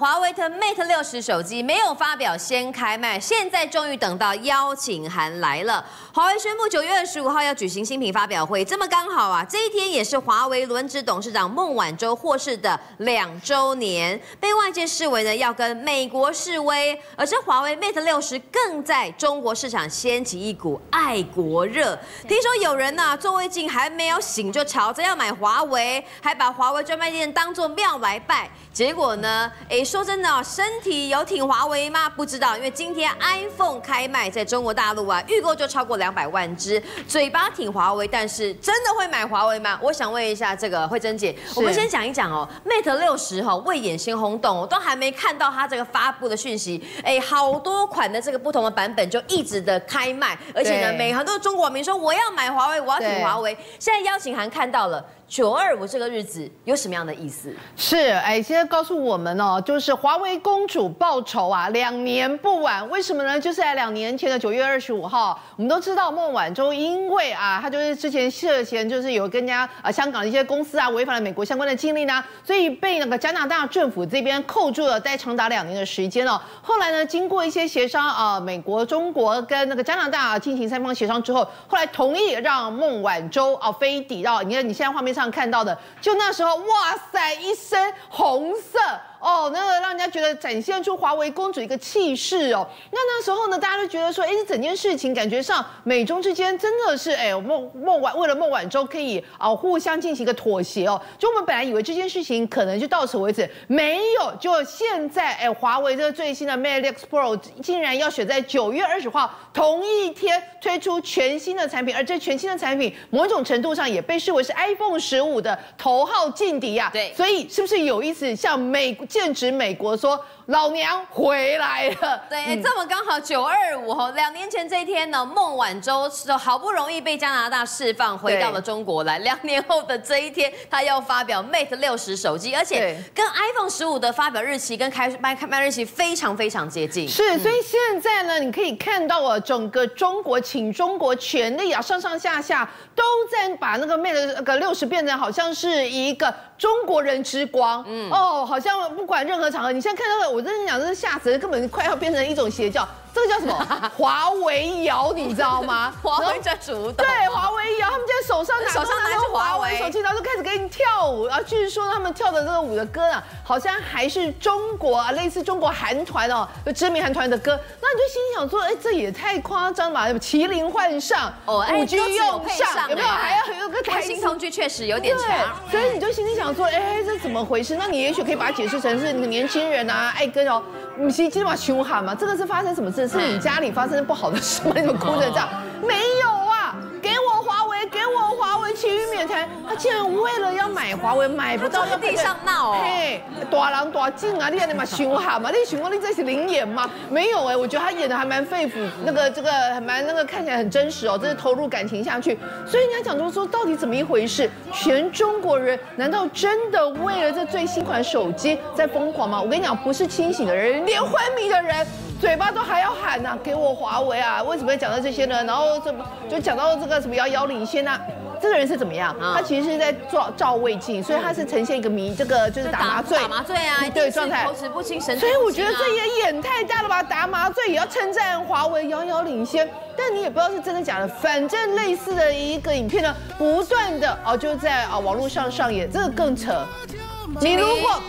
华为的 Mate 六十手机没有发表先开卖，现在终于等到邀请函来了。华为宣布九月二十五号要举行新品发表会，这么刚好啊，这一天也是华为轮值董事长孟晚舟获释的两周年，被外界视为呢要跟美国示威。而这华为 Mate 六十更在中国市场掀起一股爱国热。听说有人呢、啊、座位镜还没有醒就吵着要买华为，还把华为专卖店当作庙来拜。结果呢，说真的，身体有挺华为吗？不知道，因为今天 iPhone 开卖在中国大陆啊，预购就超过两百万只。嘴巴挺华为，但是真的会买华为吗？我想问一下这个惠珍姐，我们先讲一讲哦，Mate 六十哈未演先轰动，我都还没看到它这个发布的讯息，哎，好多款的这个不同的版本就一直的开卖，而且呢，每很多中国网民说我要买华为，我要挺华为。现在邀请函看到了。九二五这个日子有什么样的意思？是，哎，现在告诉我们哦，就是华为公主报仇啊，两年不晚。为什么呢？就是在两年前的九月二十五号，我们都知道孟晚舟因为啊，她就是之前涉嫌就是有跟人家啊香港的一些公司啊违反了美国相关的禁令呢，所以被那个加拿大政府这边扣住了，待长达两年的时间哦。后来呢，经过一些协商啊，美国、中国跟那个加拿大进行三方协商之后，后来同意让孟晚舟啊飞抵到，你看你现在画面上。看到的，就那时候，哇塞，一身红色。哦，那个让人家觉得展现出华为公主一个气势哦。那那时候呢，大家都觉得说，哎，这整件事情感觉上美中之间真的是，哎，孟孟晚为了孟晚舟可以啊互相进行一个妥协哦。就我们本来以为这件事情可能就到此为止，没有，就现在，哎，华为这个最新的 Mate X Pro 竟然要选在九月二十号同一天推出全新的产品，而这全新的产品某种程度上也被视为是 iPhone 十五的头号劲敌呀。对，所以是不是有意思？像美。剑指美国说。老娘回来了，对，嗯、这么刚好九二五哈，两年前这一天呢，孟晚舟是好不容易被加拿大释放，回到了中国来。两年后的这一天，他要发表 Mate 六十手机，而且跟 iPhone 十五的发表日期跟开卖开卖日期非常非常接近。是，所以现在呢，你可以看到啊，整个中国请中国全力啊，上上下下都在把那个 Mate 那个六十变成好像是一个中国人之光。嗯，哦，好像不管任何场合，你现在看到的。我真的讲，真是吓死人，根本快要变成一种邪教。这个叫什么？华为摇，你知道吗？华为在主导。对，华为摇，他们现在手上拿手上拿着华为手机，然后就开始给你跳舞。然后据说他们跳的这个舞的歌啊，好像还是中国啊，类似中国韩团哦，就知名韩团的歌。那你就心里想说，哎，这也太夸张了吧？麒麟换上，五 G 用上，有没有？还要有个台新同居确实有点强。所以你就心里想说，哎，这怎么回事？那你也许可以把它解释成是那个年轻人啊，爱跟哦，你其实今天把凶悍嘛，这个是发生什么事？是你家里发生不好的事吗？你怎么哭成这样？没有啊，给我华为，给我华为，其余免谈。他竟然为了要买华为，买不到，在地上闹哦。嘿，大人大劲啊，你看你嘛凶悍嘛，你想说你这是灵演吗？没有哎，我觉得他演的还蛮肺腑，那个这个还蛮那个看起来很真实哦，真是投入感情下去。所以人家讲说说到底怎么一回事？全中国人难道真的为了这最新款手机在疯狂吗？我跟你讲，不是清醒的人，连昏迷的人。嘴巴都还要喊呐、啊，给我华为啊！为什么要讲到这些呢？然后怎么就讲到这个什么遥遥领先呐、啊？这个人是怎么样？他其实是在照照胃镜，所以他是呈现一个迷，这个就是打麻醉，打麻醉啊，对状态，口齿不清，所以我觉得这也演太大了吧？打麻醉也要称赞华为遥遥领先，但你也不知道是真的假的。反正类似的一个影片呢，不断的哦就在啊网络上上演，这个更扯。你如果。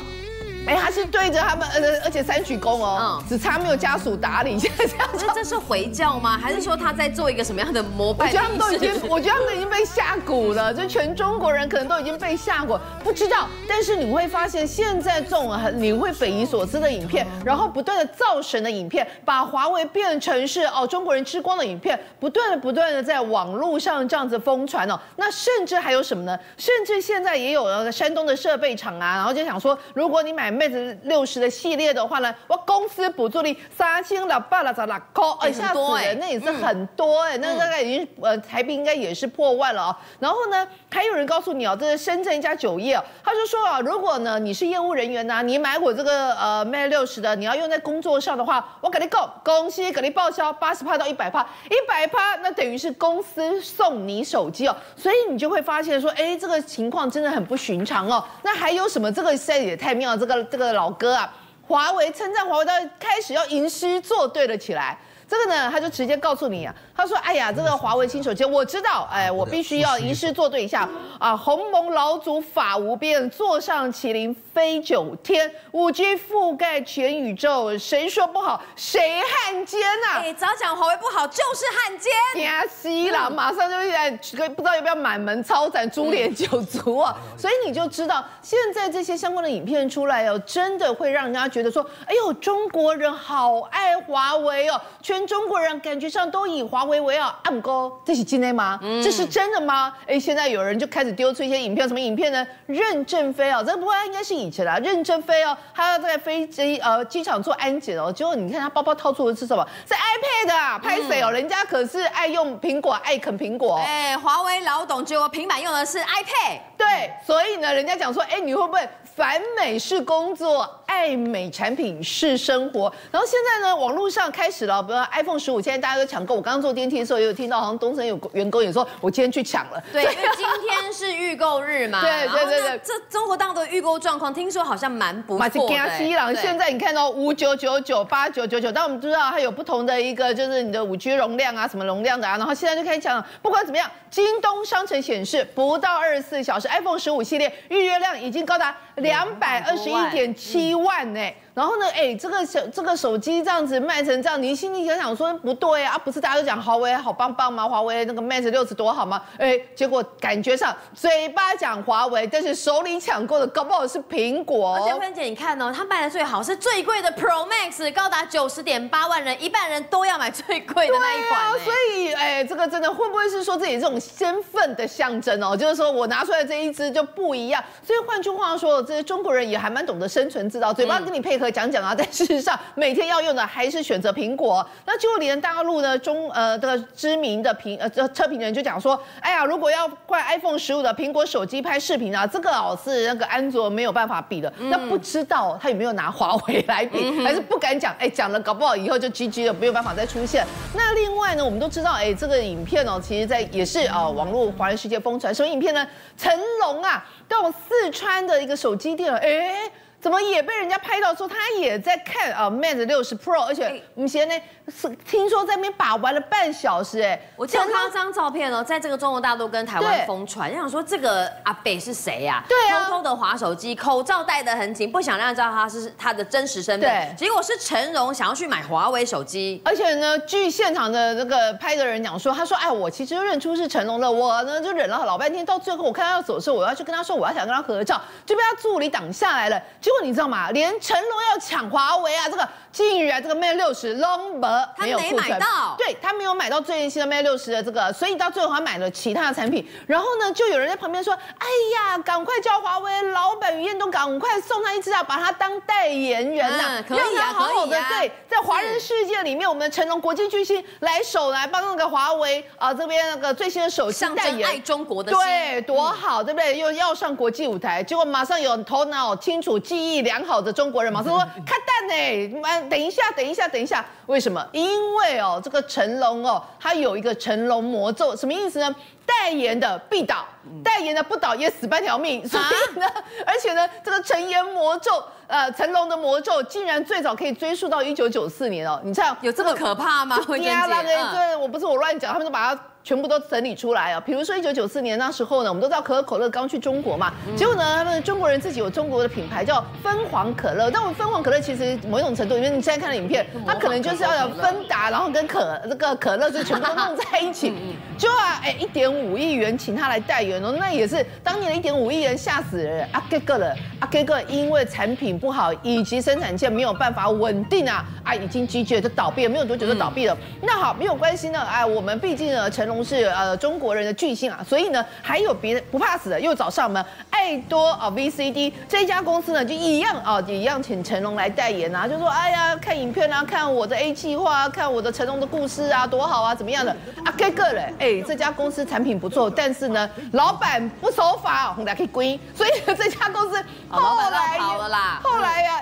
哎，他是对着他们，呃，而且三鞠躬哦，只差没有家属打理。现在这样，这这是回教吗？还是说他在做一个什么样的膜拜？我觉得他们都已经，我觉得他们已经被吓蛊了，就全中国人可能都已经被吓蛊，不知道。但是你会发现，现在这种很你会匪夷所思的影片，然后不断的造神的影片，把华为变成是哦中国人之光的影片，不断的不断的在网络上这样子疯传哦。那甚至还有什么呢？甚至现在也有那个山东的设备厂啊，然后就想说，如果你买。Mate 六十的系列的话呢，我公司补助你三千六百六十六块，哎，吓死人，那也是很多哎，那大概已经呃台币应该也是破万了哦。然后呢，还有人告诉你哦，这是深圳一家酒业，他就说啊，如果呢你是业务人员呐，你买我这个呃 Mate 六十的，你要用在工作上的话，我给你够，公司给你报销八十帕到一百帕，一百帕那等于是公司送你手机哦，所以你就会发现说，哎，这个情况真的很不寻常哦。那还有什么？这个现在也太妙了，这个。这个老哥啊，华为称赞华为，到开始要吟诗作对了起来。这个呢，他就直接告诉你啊，他说：“哎呀，这个华为新手机，我知道，哎，我必须要吟诗作对一下啊。鸿蒙老祖法无边，坐上麒麟飞九天，五 G 覆盖全宇宙，谁说不好？谁汉奸呐？哎，早讲华为不好就是汉奸。呀，西了，马上就在不知道要不要满门抄斩，株连九族啊。所以你就知道，现在这些相关的影片出来哦，真的会让人家觉得说，哎呦，中国人好爱华为哦，全。”中国人感觉上都以华为为傲，暗哥，这是真的吗？嗯、这是真的吗？哎，现在有人就开始丢出一些影片，什么影片呢？任正非哦，这不应该是以前啊，任正非哦，他要在飞机呃机场做安检哦，结果你看他包包掏出的是什么？是 iPad 啊，拍谁哦？人家可是爱用苹果，爱啃苹果。哎，华为老董结果平板用的是 iPad。对，所以呢，人家讲说，哎，你会不会？反美是工作，爱美产品是生活。然后现在呢，网络上开始了，比如说 iPhone 十五，现在大家都抢购。我刚刚坐电梯的时候，也有听到好像东森有员工也说，我今天去抢了。对，因为今天是预购日嘛。对对对对。这中国大陆的预购状况，听说好像蛮不错的。马西郎现在你看到五九九九八九九九，但我们知道它有不同的一个，就是你的五 G 容量啊，什么容量的啊。然后现在就开始讲，不管怎么样，京东商城显示，不到二十四小时，iPhone 十五系列预约量已经高达。两百二十一点七万呢。然后呢，哎，这个手这个手机这样子卖成这样，你心里想想说不对啊，不是大家都讲华为好棒棒吗？华为那个 Mate 六十多好吗？哎，结果感觉上嘴巴讲华为，但是手里抢购的搞不好是苹果。而且芬姐，你看哦，他卖的最好是最贵的 Pro Max，高达九十点八万人，一半人都要买最贵的那一款。所以哎，这个真的会不会是说自己这种身份的象征哦？就是说我拿出来这一支就不一样。所以换句话说，这些中国人也还蛮懂得生存之道，嘴巴跟你配合讲讲啊，但事实上，每天要用的还是选择苹果。那就连大陆呢中呃的知名的评呃这车评人就讲说，哎呀，如果要怪 iPhone 十五的苹果手机拍视频啊，这个哦是那个安卓没有办法比的。那不知道他有没有拿华为来比，还是不敢讲？哎，讲了搞不好以后就 GG 了，没有办法再出现。那另外呢，我们都知道，哎，这个影片哦，其实在也是啊、呃、网络华人世界疯传。什么影片呢？成龙啊到四川的一个手机店，哎。怎么也被人家拍到说他也在看啊 Mate 六十 Pro，而且我们现在呢是听说在那边把玩了半小时哎，我见到他张照片哦，在这个中国大陆跟台湾疯传，就想说这个阿北是谁呀？对啊，偷偷的划手机，口罩戴得很紧，不想让人知道他是他的真实身份。对，结果是成龙想要去买华为手机，而且呢，据现场的那个拍的人讲说，他说哎，我其实认出是成龙了，我呢就忍了老半天，到最后我看他要走的时候，我要去跟他说我要想跟他合照，就被他助理挡下来了。结果你知道吗？连成龙要抢华为啊，这个竟然这个 Mate 六十 Longboard 没有库存，他没买到，对他没有买到最新的 Mate 六十的这个，所以到最后他买了其他的产品。然后呢，就有人在旁边说：“哎呀，赶快叫华为老板于彦东赶快送他一只啊，把他当代言人呐、啊，让、嗯、他好好的、啊、对，在华人世界里面，我们的成龙国际巨星来手来帮那个华为啊这边那个最新的手机代言，爱中国的对，多好，对不对？又要上国际舞台，结果马上有头脑清楚、记忆良好的中国人马上说：“看蛋呢，等一下，等一下，等一下，为什么？因为哦，这个成龙哦，他有一个成龙魔咒，什么意思呢？代言的必倒，代言的不倒也死半条命。所以呢，而且呢，这个成言魔咒，呃，成龙的魔咒竟然最早可以追溯到一九九四年哦。你知道有这么可怕吗？对呀，那个对，我不是我乱讲，他们都把它。”全部都整理出来啊！比如说一九九四年那时候呢，我们都知道可口可乐刚去中国嘛，结果呢，他们中国人自己有中国的品牌叫芬黄可乐。但我们芬黄可乐其实某一种程度，因为你现在看的影片，它可能就是要有芬达，然后跟可这个可乐就全部都 弄在一起，就啊，哎，一点五亿元请他来代言哦，那也是当年的一点五亿元吓死人啊！这个了啊，这个因为产品不好以及生产线没有办法稳定啊，啊，已经 GG 了，就倒闭了，没有多久就倒闭了。那好，没有关系呢，哎，我们毕竟呢，成龙是呃中国人的巨星啊，所以呢，还有别的不怕死的，又找上门爱多啊 VCD 这一家公司呢，就一样啊，也一样请成龙来代言啊，就说哎呀，看影片啊，看我的 A 计划啊，看我的成龙的故事啊，多好啊，怎么样的啊？这个嘞，哎，这家公司产品不错，但是呢，老板不守法，我们可以归，所以这家公司后来跑了啦，后、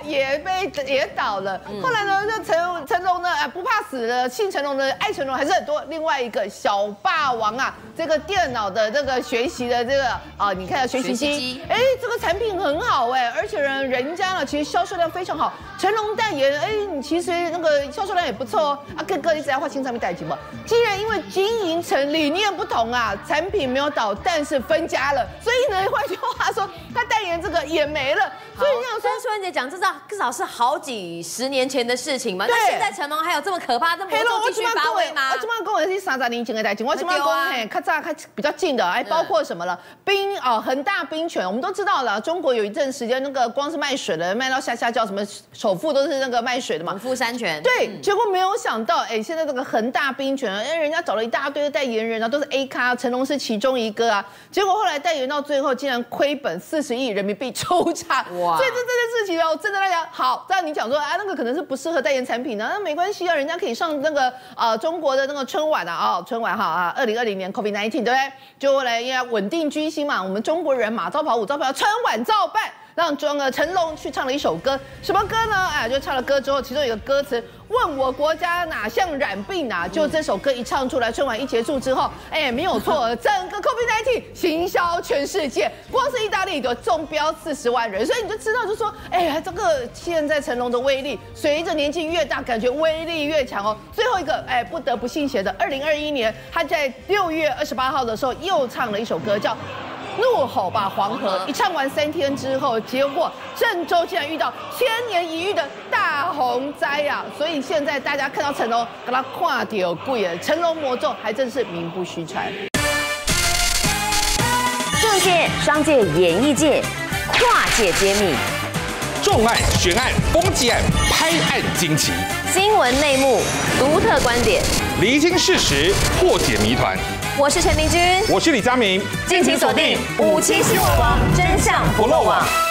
也被也倒了，后来呢，这成成龙呢，哎，不怕死的，姓成龙的爱成龙还是很多，另外一个小霸王啊，这个电脑的这个学习的这个啊，你看学习机，哎，这个产品很好哎，而且人人家呢其实销售量非常好，成龙代言，哎，你其实那个销售量也不错哦。啊，哥哥一直在画新产品代言嘛，既然因为经营层理念不同啊，产品没有倒，但是分家了，所以呢，换句话说，他代言这个也没了。所以你想说，舒文姐讲，这少至少是好几十年前的事情嘛？那现在成龙还有这么可怕，这么多继续发威吗？我今晚跟我是三十年前的代志，我今晚讲嘿，较早较比较近的，哎包括什么了？冰哦，恒大冰泉，我们都知道了。中国有一阵时间，那个光是卖水的，卖到下下叫什么首富都是那个卖水的嘛。农夫山泉。对，结果没有想到，哎，现在这个恒大冰泉，哎，人家找了一大堆的代言人啊，都是 A 咖，成龙是其中一个啊。结果后来代言到最后，竟然亏本四十亿人民币出场。哇！所以这这件事情哦，真的对呀，好，但你讲说，啊，那个可能是不适合代言产品呢，那没关系啊，人家可以上那个呃中国的那个春晚啊，哦，春晚哈啊，二零二零年 COVID nineteen 对不对？就来要稳定军心嘛，我们中国人马照跑，舞照跳，春晚照办。让装了成龙去唱了一首歌，什么歌呢？哎，就唱了歌之后，其中有个歌词问我国家哪项染病啊？就这首歌一唱出来，春晚一结束之后，哎，没有错，整个 COVID-19 行销全世界，光是意大利就中标四十万人，所以你就知道，就说，哎呀，这个现在成龙的威力，随着年纪越大，感觉威力越强哦。最后一个，哎，不得不信邪的，二零二一年，他在六月二十八号的时候又唱了一首歌，叫。怒吼吧黄河！一唱完三天之后，结果郑州竟然遇到千年一遇的大洪灾啊！所以现在大家看到成龙，给他跨掉贵了，成龙魔咒还真是名不虚传。政界、商界、演艺界，跨界揭秘，重案、悬案、攻击案、拍案惊奇，新闻内幕、独特观点，厘清事实，破解谜团。我是陈明君，我是李佳明，敬请锁定五七新闻网，真相不漏网。